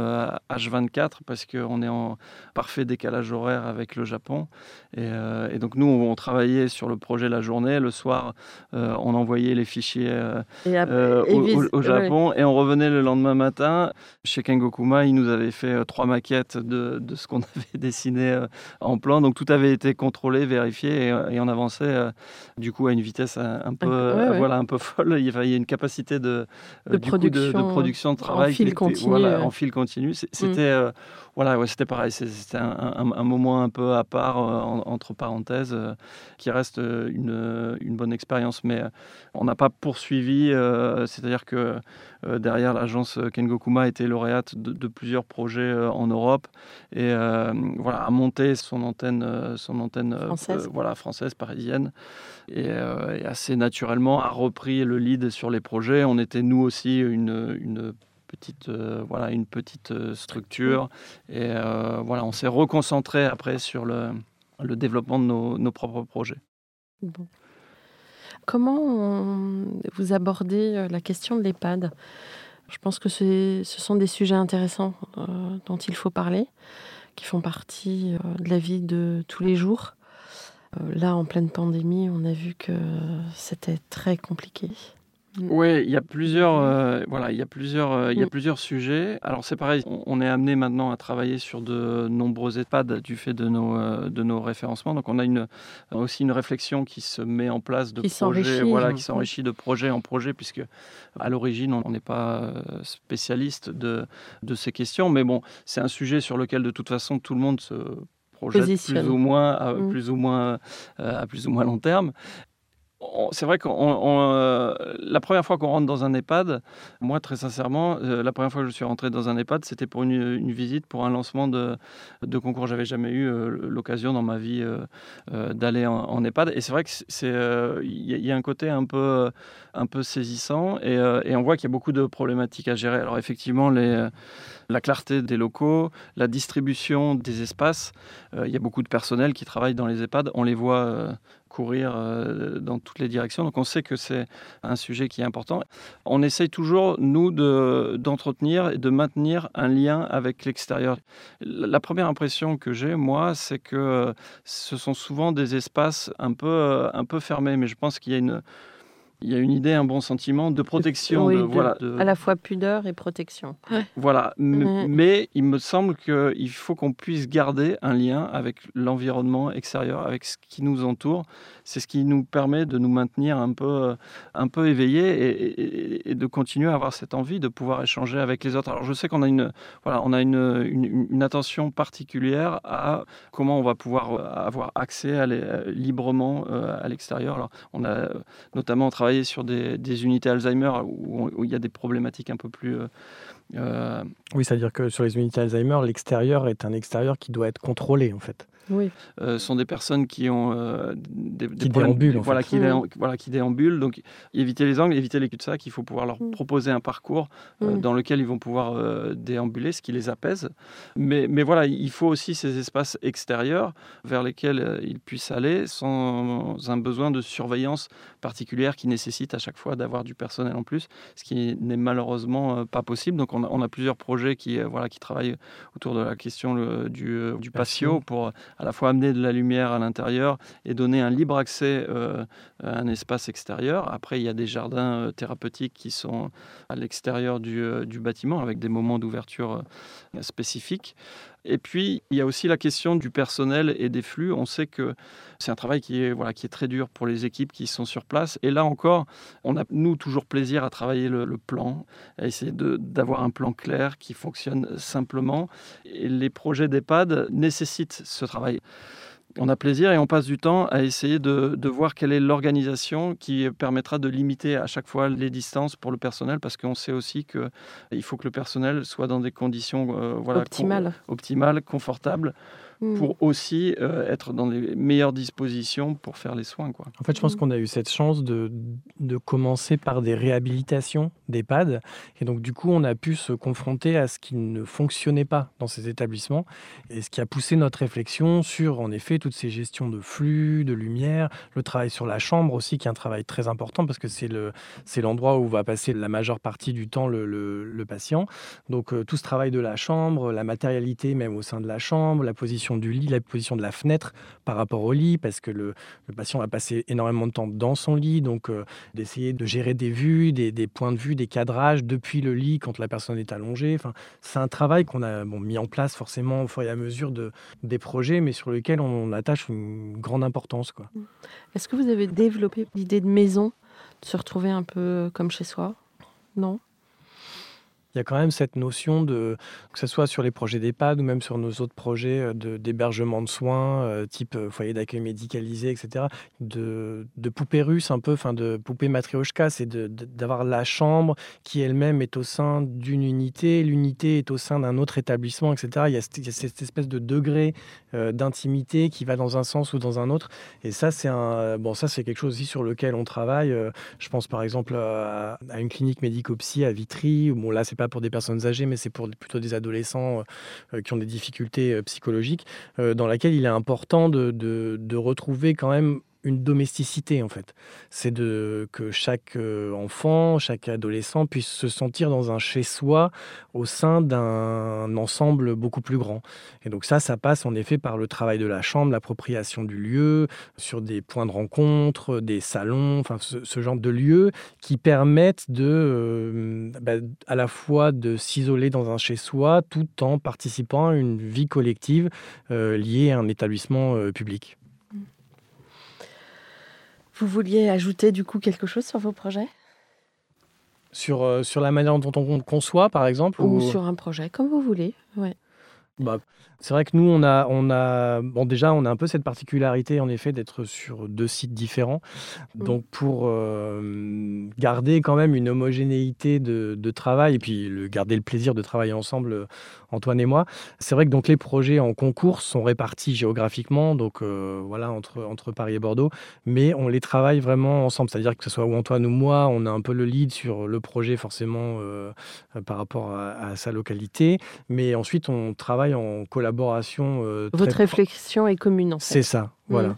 H24 euh, parce qu'on est en parfait décalage horaire avec le Japon. Et, euh, donc nous on, travaillait sur le projet la journée, le soir on envoyait les fichiers au, Japon et on revenait le lendemain matin. Chez Kengokuma, il nous avait fait trois maquettes de, ce qu'on avait dessiné en plan. Donc tout avait été contrôlé, vérifié et, on avançait du coup à une vitesse un, peu voilà, un peu folle. Il y a une capacité de, de, euh, production, de, production, de travail en fil continu. en fil continu. C'était mm. euh, voilà, ouais, c'était pareil. C'était un, moment un peu à part, euh, entre parenthèses, qui reste une, une bonne expérience. Mais on n'a pas poursuivi. C'est-à-dire que derrière l'agence Kengokuma était lauréate de, plusieurs projets en Europe et voilà, a monté son antenne, son antenne française. voilà, française, parisienne. Et, et assez naturellement a repris le lead sur les projets. On était nous aussi une, une petite, voilà, une petite structure. Et voilà, on s'est reconcentré après sur le, le développement de nos, propres projets. Comment vous abordez la question de l'EHPAD? Je pense que ce sont des sujets intéressants dont il faut parler, qui font partie de la vie de tous les jours. Là, en pleine pandémie, on a vu que c'était très compliqué. Mm. Oui, il y a plusieurs, euh, voilà, il y a plusieurs, euh, il y a mm. plusieurs sujets. Alors c'est pareil, on, est amené maintenant à travailler sur de nombreux EHPAD du fait de nos, euh, de nos référencements. Donc on a une, aussi une réflexion qui se met en place de projets, voilà, qui s'enrichit de projet en projet, puisque à l'origine on n'est pas spécialiste de, de ces questions. Mais bon, c'est un sujet sur lequel de toute façon tout le monde se projette plus ou moins, à, mm. plus ou moins, à plus ou moins long terme c'est vrai que euh, la première fois qu'on rentre dans un EHPAD, moi très sincèrement, euh, la première fois que je suis rentré dans un EHPAD, c'était pour une, visite, pour un lancement de, de concours. J'avais jamais eu euh, l'occasion dans ma vie d'aller en, EHPAD. Et c'est vrai que c'est, y, a un côté un peu, un peu saisissant et, on voit qu'il y a beaucoup de problématiques à gérer. Alors effectivement, la clarté des locaux, la distribution des espaces. il y a beaucoup de personnel qui travaille dans les EHPAD. On les voit courir euh, dans toutes les directions. Donc on sait que c'est un sujet qui est important. On essaye toujours, nous, d'entretenir et de maintenir un lien avec l'extérieur. La première impression que j'ai, moi, c'est que ce sont souvent des espaces un peu, euh, un peu fermés, mais je pense qu'il y a une il y a une idée, un bon sentiment de protection. voilà, À la fois pudeur et protection. Voilà, mais il me semble qu'il faut qu'on puisse garder un lien avec l'environnement extérieur, avec ce qui nous entoure. C'est ce qui nous permet de nous maintenir un peu, un peu éveillés et, de continuer à avoir cette envie de pouvoir échanger avec les autres. Alors je sais qu'on a, une, voilà, on a une, une, attention particulière à comment on va pouvoir avoir accès à librement euh, à l'extérieur. Alors on a notamment travaillé sur des, unités Alzheimer où, il y a des problématiques un peu plus... Euh, euh, oui, c'est-à-dire que sur les unités Alzheimer, l'extérieur est un extérieur qui doit être contrôlé en fait oui. Euh, sont des personnes qui ont euh, des, qui déambulent, voilà, qui, voilà, qui déambulent. Donc, éviter les angles, éviter les cul-de-sac. Il faut pouvoir leur mm. proposer un parcours euh, mm. dans lequel ils vont pouvoir déambuler, ce qui les apaise. Mais, mais voilà, il faut aussi ces espaces extérieurs vers lesquels ils puissent aller sans un besoin de surveillance particulière qui nécessite à chaque fois d'avoir du personnel en plus, ce qui n'est malheureusement pas possible. Donc, on a, on a plusieurs projets qui, voilà, qui travaillent autour de la question du, du patio pour à la fois amener de la lumière à l'intérieur et donner un libre accès euh, à un espace extérieur. Après, il y a des jardins euh, thérapeutiques qui sont à l'extérieur du, euh, du, bâtiment avec des moments d'ouverture spécifiques. Et puis, il y a aussi la question du personnel et des flux. On sait que c'est un travail qui est, voilà, qui est très dur pour les équipes qui sont sur place. Et là encore, on a, nous, toujours plaisir à travailler le, plan, à essayer d'avoir un plan clair qui fonctionne simplement. Et les projets d'EHPAD nécessitent ce travail on a plaisir et on passe du temps à essayer de, voir quelle est l'organisation qui permettra de limiter à chaque fois les distances pour le personnel parce qu'on sait aussi qu'il faut que le personnel soit dans des conditions euh, voilà, optimales, confortables Mm. pour aussi euh, être dans les meilleures dispositions pour faire les soins. Quoi. En fait, je pense mm. qu'on a eu cette chance de, de commencer par des réhabilitations d'EHPAD. Et donc, du coup, on a pu se confronter à ce qui ne fonctionnait pas dans ces établissements. Et ce qui a poussé notre réflexion sur, en effet, toutes ces gestions de flux, de lumière, le travail sur la chambre aussi, qui est un travail très important parce que c'est, le, c'est l'endroit où va passer la majeure partie du temps le, le, patient. Donc, euh, tout ce travail de la chambre, la matérialité même au sein de la chambre, la position du lit, la position de la fenêtre par rapport au lit, parce que le, patient va passer énormément de temps dans son lit, donc euh, d'essayer de gérer des vues, des, points de vue, des cadrages depuis le lit quand la personne est allongée. Enfin, c'est un travail qu'on a bon, mis en place forcément au fur et à mesure de, des projets, mais sur lequel on attache une grande importance. Quoi. Mmh. Est-ce que vous avez développé l'idée de maison, de se retrouver un peu comme chez soi? Non? Il y a quand même cette notion de, que ce soit sur les projets d'EHPAD ou même sur nos autres projets euh, d'hébergement de, soins, euh, type euh, foyer d'accueil médicalisé, etc., de, de poupée russe un peu, enfin de poupée matrioshka, c'est d'avoir la chambre qui elle-même est au sein d'une unité, l'unité est au sein d'un autre établissement, etc. Il y a, cette espèce de degré d'intimité qui va dans un sens ou dans un autre. Et ça, c'est un, bon, ça c'est quelque chose aussi sur lequel on travaille. je pense par exemple à, une clinique médico-psy à Vitry, où bon là c'est pas pour des personnes âgées, mais c'est pour plutôt des adolescents qui ont des difficultés psychologiques, dans laquelle il est important de, de retrouver quand même une domesticité en fait. C'est de que chaque euh, enfant, chaque adolescent puisse se sentir dans un chez-soi au sein d'un ensemble beaucoup plus grand. Et donc ça, ça passe en effet par le travail de la chambre, l'appropriation du lieu, sur des points de rencontre, des salons, enfin ce, genre de lieux qui permettent de euh, bah, à la fois de s'isoler dans un chez-soi tout en participant à une vie collective euh, liée à un établissement public. Vous vouliez ajouter du coup quelque chose sur vos projets? Sur, euh, sur la manière dont on conçoit, par exemple Ou, sur un projet, comme vous voulez. Ouais. Bah, c'est vrai que nous, on a, on a, bon, déjà, on a un peu cette particularité, en effet, d'être sur deux sites différents. Mm. Donc, pour euh, garder quand même une homogénéité de, de, travail et puis le, garder le plaisir de travailler ensemble, euh, Antoine et moi, c'est vrai que donc les projets en concours sont répartis géographiquement, donc euh, voilà, entre, entre Paris et Bordeaux, mais on les travaille vraiment ensemble. C'est-à-dire que ce soit Antoine ou moi, on a un peu le lead sur le projet, forcément, par rapport à, à, sa localité, mais ensuite, on travaille en collaboration euh, Votre réflexion est commune, en fait. C'est ça, voilà.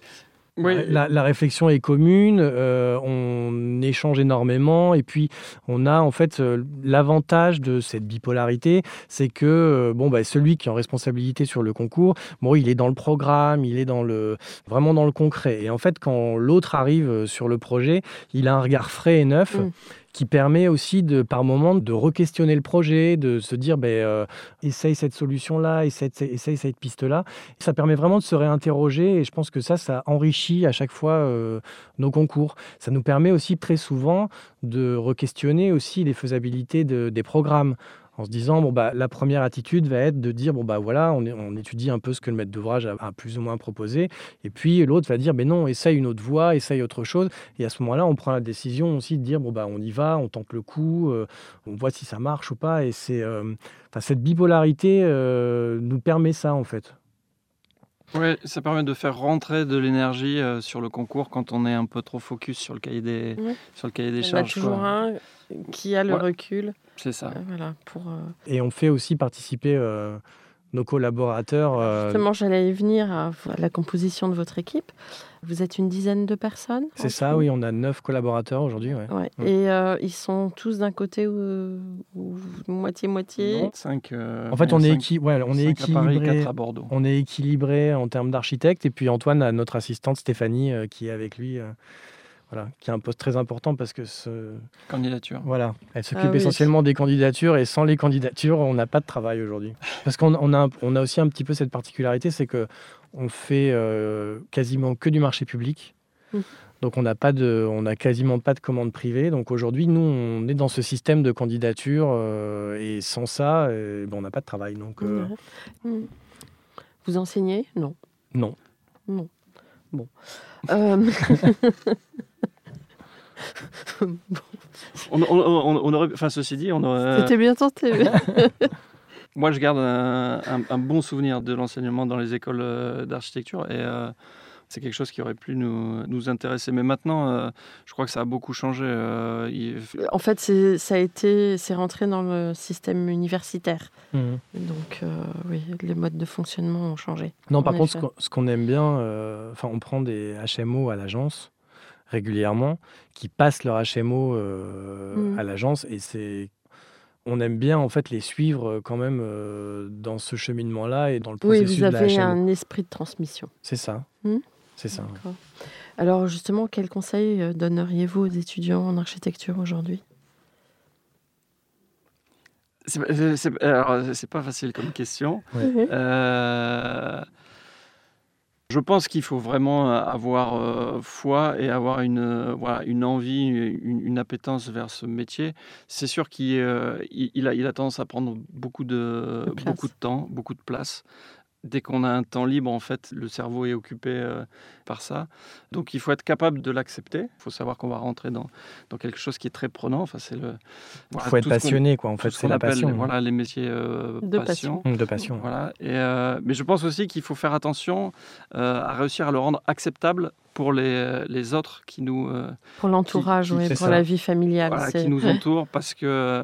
La, réflexion est commune, euh, on échange énormément et puis on a en fait euh, l'avantage de cette bipolarité, c'est que bon bah, celui qui est en responsabilité sur le concours, bon il est dans le programme, il est dans le vraiment dans le concret et en fait quand l'autre arrive sur le projet, il a un regard frais et neuf. Mm qui permet aussi de, par moment de re-questionner le projet, de se dire ben, euh, essaye cette solution-là, essaye, essaye, cette piste-là. Ça permet vraiment de se réinterroger et je pense que ça, ça enrichit à chaque fois euh, nos concours. Ça nous permet aussi très souvent de re-questionner aussi les faisabilités de, des programmes en se disant bon bah la première attitude va être de dire bon bah voilà on, étudie un peu ce que le maître d'ouvrage a, plus ou moins proposé. Et puis l'autre va dire mais non essaye une autre voie essaye autre chose. Et à ce moment-là on prend la décision aussi de dire bon bah on y va on tente le coup euh, on voit si ça marche ou pas. Et c'est euh, cette bipolarité euh, nous permet ça en fait oui, ça permet de faire rentrer de l'énergie sur le concours quand on est un peu trop focus sur le cahier des, sur le cahier des charges. Il y en a toujours un qui a le recul. C'est ça. voilà, pour, euh, Et on fait aussi participer euh, nos collaborateurs. Justement, j'allais y venir à la composition de votre équipe. Vous êtes une dizaine de personnes C'est ça, oui, on a neuf collaborateurs aujourd'hui. Ouais. Et ils sont tous d'un côté ou moitié-moitié Cinq. en fait, on est, équi... ouais, on est équilibré. À à Bordeaux. On est équilibré en termes d'architecte. Et puis Antoine a notre assistante Stéphanie qui est avec lui voilà, qui a un poste très important parce que ce... candidature. Voilà, elle s'occupe ah essentiellement des candidatures et sans les candidatures, on n'a pas de travail aujourd'hui. Parce qu'on on a, on a aussi un petit peu cette particularité, c'est que on fait euh, quasiment que du marché public. Mmh. Donc on n'a pas de, on a quasiment pas de commandes privées. Donc aujourd'hui, nous, on est dans ce système de candidature euh, et sans ça, euh, ben, on n'a pas de travail. Donc mmh. vous enseignez? Non. Non. Non. Bon. on, aurait, enfin, ceci dit, on aurait. C'était bien tenté. Moi, je garde un, bon souvenir de l'enseignement dans les écoles euh, d'architecture et euh, c'est quelque chose qui aurait pu nous, nous intéresser. Mais maintenant, euh, je crois que ça a beaucoup changé. En fait, ça a été, c'est rentré dans le système universitaire. Mmh. Donc, oui, les modes de fonctionnement ont changé. Non, par contre, ce qu'on aime bien, enfin, on prend des HMO à l'agence régulièrement qui passent leur HMO euh, mmh. à l'agence et c'est on aime bien en fait les suivre euh, quand même euh, dans ce cheminement-là et dans le processus oui, vous avez un esprit de transmission. C'est ça. Mmh. C'est ça. Alors justement, quels conseils donneriez-vous aux étudiants en architecture aujourd'hui? C'est pas facile comme question. Je pense qu'il faut vraiment euh, avoir euh, foi et avoir une, euh, voilà, une envie, une, appétence vers ce métier. C'est sûr qu'il il a, il a tendance à prendre beaucoup de, beaucoup de temps, beaucoup de place dès qu'on a un temps libre, en fait, le cerveau est occupé euh, par ça. Donc, il faut être capable de l'accepter. Il faut savoir qu'on va rentrer dans, dans quelque chose qui est très prenant. Enfin, c'est le. il faut être passionné, quoi. En fait, c'est la passion. Voilà, les métiers euh, de passion. De passion. Voilà. Et, euh, mais je pense aussi qu'il faut faire attention à réussir à le rendre acceptable pour les, les autres qui nous. pour l'entourage, oui, pour la vie familiale. Voilà, qui nous entourent, parce que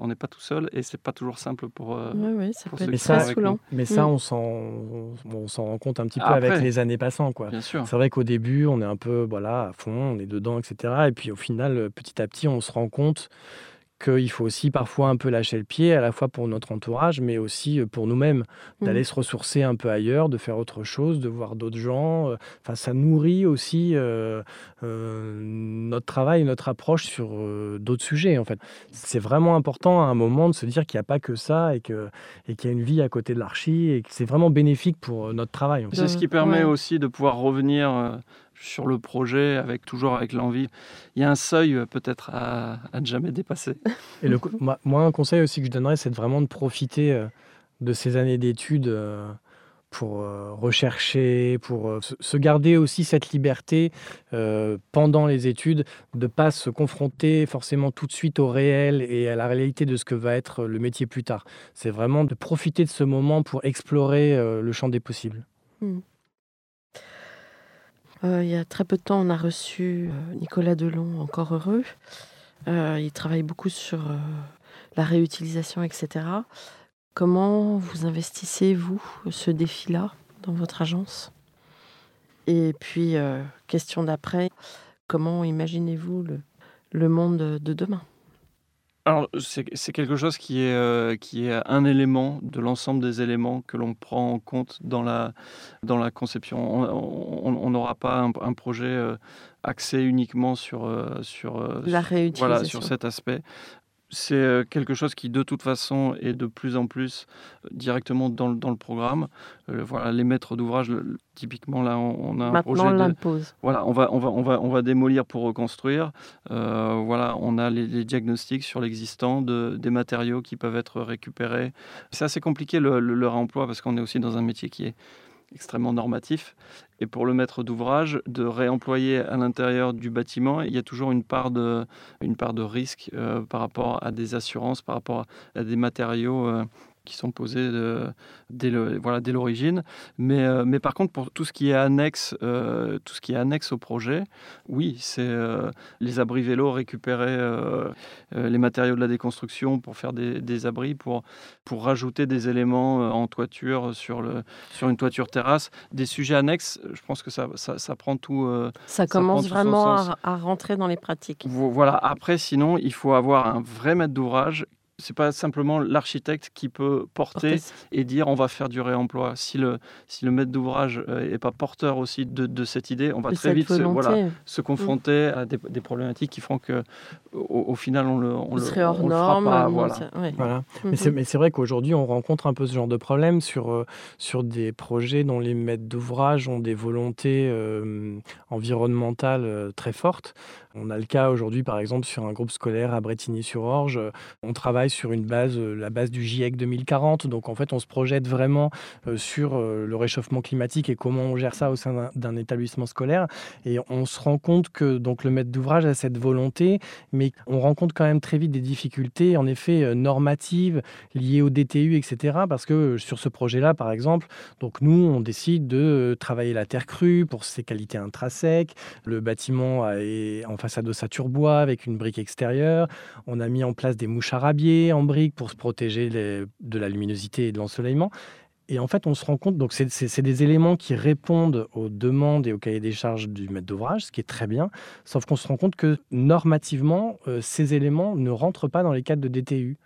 on n'est pas tout seul et c'est pas toujours simple pour. Euh, oui, oui, ça pour peut être saoulant. nous. Mais ça, Mm. on s'en on s'en rend compte un petit peu Après. avec les années passant. Quoi. Bien sûr. C'est vrai qu'au début, on est un peu voilà, à fond, on est dedans, etc. Et puis au final, euh, petit à petit, on se rend compte qu'il faut aussi parfois un peu lâcher le pied, à la fois pour notre entourage, mais aussi euh, pour nous-mêmes, d'aller Mm. se ressourcer un peu ailleurs, de faire autre chose, de voir d'autres gens. euh, Enfin, ça nourrit aussi euh, euh, notre travail, notre approche sur euh, d'autres sujets. En fait, c'est vraiment important à un moment de se dire qu'il n'y a pas que ça et que et qu'il y a une vie à côté de l'archi et que c'est vraiment bénéfique pour notre travail. en fait. C'est ce De- qui permet ouais. aussi de pouvoir revenir euh, sur le projet avec toujours avec l'envie. Il y a un seuil euh, peut-être à, à ne jamais dépasser. Et le, moi, un conseil aussi que je donnerais, c'est de vraiment de profiter euh, de ces années d'études euh, pour rechercher, pour se- garder aussi cette liberté euh, pendant les études, de pas se confronter forcément tout de suite au réel et à la réalité de ce que va être le métier plus tard. C'est vraiment de profiter de ce moment pour explorer euh, le champ des possibles. Euh, il y a très peu de temps, on a reçu euh, Nicolas Delon, encore heureux. Euh, il travaille beaucoup sur la réutilisation, etc. Comment vous investissez, vous, ce défi-là dans votre agence? Et puis, question d'après, comment imaginez-vous le monde de demain? Alors, c'est quelque chose qui est, euh, qui est un élément de l'ensemble des éléments que l'on prend en compte dans la, dans la conception. On- n'aura pas un, un projet euh, axé uniquement sur, euh, sur, La réutilisation. voilà, sur cet aspect. C'est euh, quelque chose qui, de toute façon, est de plus en plus euh, directement dans, le- dans le programme. Euh, voilà, les maîtres d'ouvrage, typiquement, là, on, on a un Maintenant, projet de, voilà, on va, on va, on va, on va démolir pour reconstruire. Euh, voilà, on a les, les diagnostics sur l'existant de, des matériaux qui peuvent être récupérés. C'est assez compliqué le, le, le réemploi parce qu'on est aussi dans un métier qui est extrêmement normatif. Et pour le maître d'ouvrage, de réemployer à l'intérieur du bâtiment, il y a toujours une part de, risque euh, par rapport à des assurances, par rapport à, des matériaux. euh, qui sont posés de- dès le- voilà, dès l'origine. Mais, euh, mais par contre, pour tout ce qui est annexe, euh, tout ce qui est annexe au projet, oui, c'est euh, les abris vélos, récupérer euh, euh, les matériaux de la déconstruction pour faire des, des abris, pour, pour rajouter des éléments euh, en toiture sur, le, sur une toiture terrasse. Des sujets annexes, je pense que ça, ça, ça prend tout. euh, Ça commence tout vraiment à, à rentrer dans les pratiques. Vo- Voilà. Après, sinon, il faut avoir un vrai maître d'ouvrage. C'est pas simplement l'architecte qui peut porter Porter- et dire on va faire du réemploi. Si le, si le maître d'ouvrage n'est pas porteur aussi de, de cette idée, on va très vite se, voilà, se confronter à des, des problématiques qui feront que au, au final on le on Vous le, on le fera norme. pas, non, voilà. ça- ouais. Voilà. Mhm. Mais c'est, vrai qu'aujourd'hui, on rencontre un peu ce genre de problème sur, euh, sur des projets dont les maîtres d'ouvrage ont des volontés euh, environnementales euh, très fortes. On a le cas aujourd'hui, par exemple, sur un groupe scolaire à Bretigny-sur-Orge. euh, On travaille sur une base, euh, la base du GIEC 2040. Donc, en fait, on se projette vraiment euh, sur euh, le réchauffement climatique et comment on gère ça au sein d'un, établissement scolaire. Et on se rend compte que donc, le maître d'ouvrage a cette volonté, mais on rencontre quand même très vite des difficultés, en effet, normatives liées au DTU, etc. Parce que sur ce projet-là, par exemple, donc nous, on décide de travailler la terre crue pour ses qualités intrinsèques. Le bâtiment est en façade d'ossature bois avec une brique extérieure. On a mis en place des mouches à rabier en brique pour se protéger de la luminosité et de l'ensoleillement. Et en fait, on se rend compte, donc c'est- des éléments qui répondent aux demandes et au cahier des charges du maître d'ouvrage, ce qui est très bien. Sauf qu'on se rend compte que normativement, euh, ces éléments ne rentrent pas dans les cadres de DTU.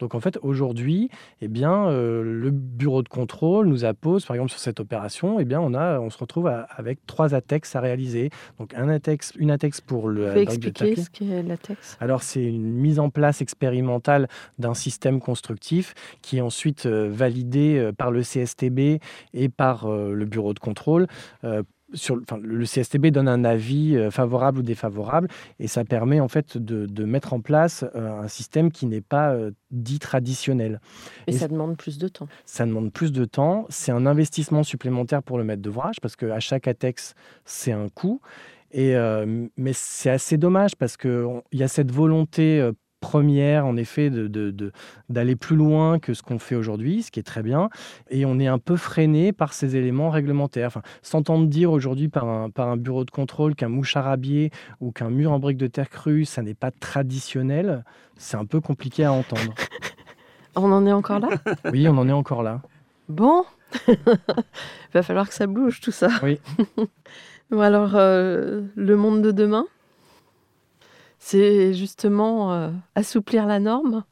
Donc en fait, aujourd'hui, eh bien, euh, le bureau de contrôle nous appose, par exemple sur cette opération, eh bien, on, a, on se retrouve à- avec trois ATEX à réaliser. Donc un ATEX, une ATEX pour le... Vous pouvez expliquer ce qu'est la latex Alors, c'est une mise en place expérimentale d'un système constructif qui est ensuite euh, validé par le CSTB et par euh, le bureau de contrôle. Euh, sur, enfin, le CSTB donne un avis euh, favorable ou défavorable et ça permet en fait de, de mettre en place un système qui n'est pas euh, dit traditionnel. Mais Et- ça demande plus de temps. Ça demande plus de temps, c'est un investissement supplémentaire pour le maître d'ouvrage parce qu'à chaque ATEX, c'est un coût. Et, euh, mais c'est assez dommage parce qu'il y a cette volonté première, en effet, d'aller de, de, plus loin que ce qu'on fait aujourd'hui, ce qui est très bien. Et on est un peu freiné par ces éléments réglementaires. Enfin, S'entendre dire aujourd'hui par un, par un bureau de contrôle qu'un mouche arabier ou qu'un mur en briques de terre crue, ça n'est pas traditionnel, c'est un peu compliqué à entendre. On en est encore là? Oui, on en est encore là. Bon, il va falloir que ça bouge tout ça. Oui. bon, alors, euh, le monde de demain? C'est justement euh, assouplir la norme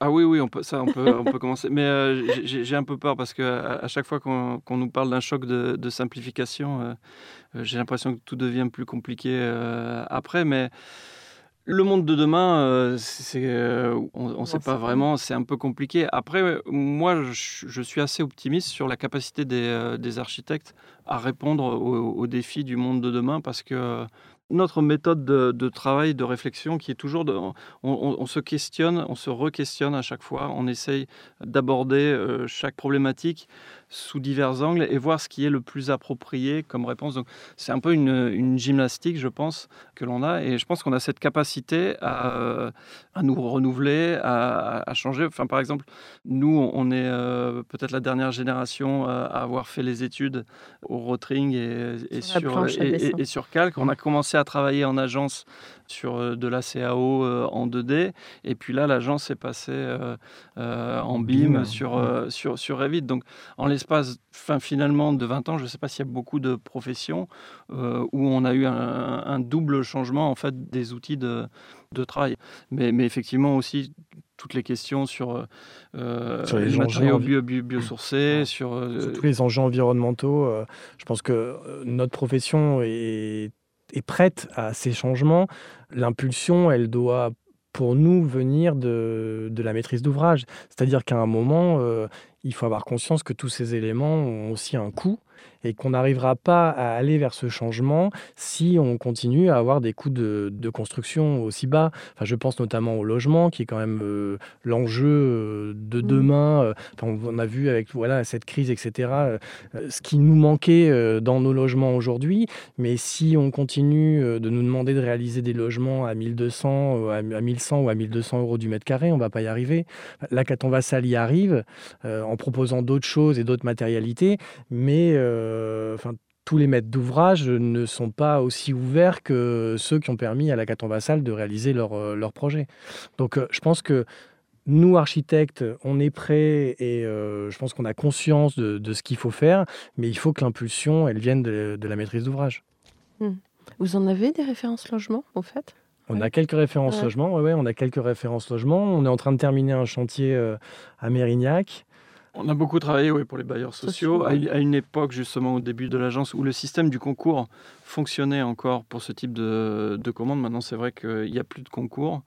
Ah oui, oui, on peut, ça, on peut, on peut commencer. Mais euh, j'ai un peu peur parce qu'à à chaque fois qu'on nous parle d'un choc de, simplification, j'ai l'impression que tout devient plus compliqué après. Mais le monde de demain, c'est, on ne sait pas vraiment, c'est un peu compliqué. Après, moi, je, suis assez optimiste sur la capacité des, architectes à répondre aux, défis du monde de demain parce que notre méthode de, travail, de réflexion, qui est toujours, de, on, se questionne, on se re-questionne à chaque fois, on essaye d'aborder chaque problématique sous divers angles et voir ce qui est le plus approprié comme réponse. Donc, c'est un peu une, gymnastique, je pense, que l'on a. Et je pense qu'on a cette capacité à, euh, à nous renouveler, à, changer. Enfin, par exemple, nous, on est euh, peut-être la dernière génération euh, à avoir fait les études au Rotring et, et sur, et, et, sur Calc. On a commencé à travailler en agence sur de la CAO en 2D. Et puis là, l'agence est passée en BIM, sur, sur, sur Revit. Donc, en l'espace fin, finalement de 20 ans, je ne sais pas s'il y a beaucoup de professions euh, où on a eu un, double changement en fait des outils de, de travail. Mais, mais, effectivement aussi toutes les questions sur, euh, sur les, matériaux bio, biosourcés, sur, euh, tous les enjeux environnementaux. je pense que notre profession est, est prête à ces changements. L'impulsion, elle doit pour nous venir de, de la maîtrise d'ouvrage. C'est-à-dire qu'à un moment, il faut avoir conscience que tous ces éléments ont aussi un coût et qu'on n'arrivera pas à aller vers ce changement si on continue à avoir des coûts de, construction aussi bas. Enfin, je pense notamment au logement, qui est quand même euh, l'enjeu euh, de mmh. demain. Euh, on a vu avec voilà, cette crise, etc., ce qui nous manquait dans nos logements aujourd'hui. Mais si on continue de nous demander de réaliser des logements à 1200, à 1100 ou à 1200 euros du mètre carré, on ne va pas y arriver. La Caton Vassal y arrive en proposant d'autres choses et d'autres matérialités, mais euh, enfin, tous les maîtres d'ouvrage ne sont pas aussi ouverts que ceux qui ont permis à la Caton Vassal de réaliser leur, euh, leur projet. Donc euh, je pense que nous, architectes, on est prêts et je pense qu'on a conscience de, ce qu'il faut faire, mais il faut que l'impulsion, elle vienne de, la maîtrise d'ouvrage. Hmm. Vous en avez des références logement, en fait? On a quelques références logement, ouais, on a quelques références logement. On est en train de terminer un chantier à Mérignac. On a beaucoup travaillé oui, pour les bailleurs sociaux, à, une époque justement au début de l'agence où le système du concours fonctionnait encore pour ce type de, de commandes. Maintenant c'est vrai qu'il n'y a plus de concours.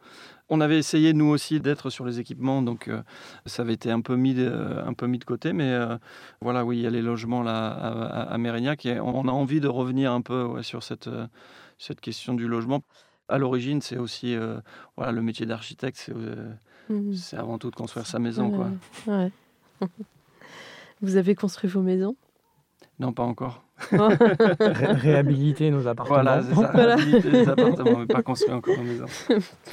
On avait essayé nous aussi d'être sur les équipements, donc euh, ça avait été un peu mis de, un peu mis de côté. Mais euh, voilà, oui, il y a les logements là à, Mérignac et on a envie de revenir un peu sur cette, cette question du logement. À l'origine, c'est aussi euh, voilà, le métier d'architecte, c'est mmh. avant tout de construire sa maison. Quoi. Ouais. Vous avez construit vos maisons? Non, pas encore. réhabiliter nos appartements. Voilà, c'est ça. Réhabiliter les appartements, mais pas construire encore nos maisons.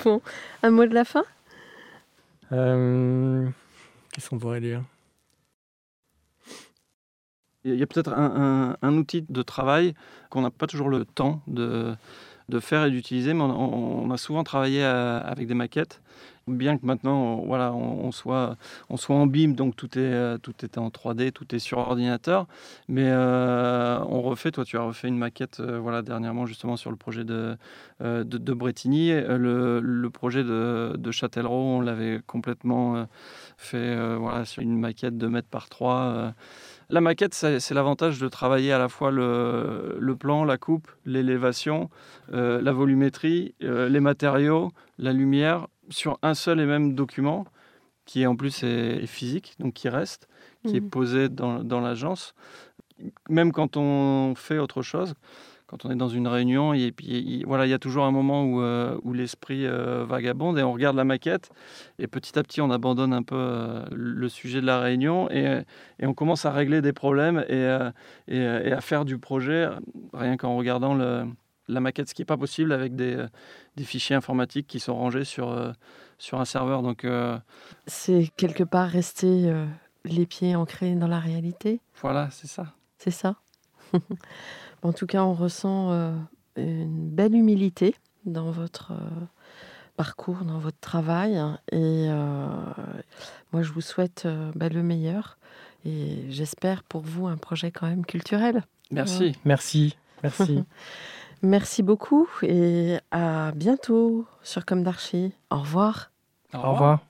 bon, un mot de la fin? Euh, Qu'est-ce qu'on pourrait dire? Il y a peut-être un, un, outil de travail qu'on n'a pas toujours le temps de, de faire et d'utiliser, mais on, a souvent travaillé avec des maquettes bien que maintenant voilà, on, soit, on soit en BIM, donc tout est, euh, tout est en 3D, tout est sur ordinateur. Mais euh, on refait, toi tu as refait une maquette euh, voilà, dernièrement justement sur le projet de, de, de, Bretigny. Le, le projet de, de Châtellerault, on l'avait complètement fait voilà, sur une maquette de mètres par 3. La maquette, c'est l'avantage de travailler à la fois le, le plan, la coupe, l'élévation, la volumétrie, les matériaux, la lumière, sur un seul et même document, qui en plus est, physique, donc qui reste, qui est mhm. posé dans, dans l'agence. Même quand on fait autre chose, quand on est dans une réunion, et puis voilà, il y a toujours un moment où, euh, où l'esprit euh, vagabonde et on regarde la maquette et petit à petit on abandonne un peu euh, le sujet de la réunion et, et, on commence à régler des problèmes et, et, à faire du projet rien qu'en regardant le, la maquette, ce qui n'est pas possible avec des, des, fichiers informatiques qui sont rangés sur, sur un serveur. Donc, C'est quelque part rester les pieds ancrés dans la réalité? Voilà, c'est ça. C'est ça? en tout cas, on ressent une belle humilité dans votre parcours, dans votre travail. Et moi, je vous souhaite bah, le meilleur. Et j'espère pour vous un projet quand même culturel. Merci. Merci. Merci. Merci beaucoup et à bientôt sur Comme d'Archie. Au revoir. Au revoir. Au revoir.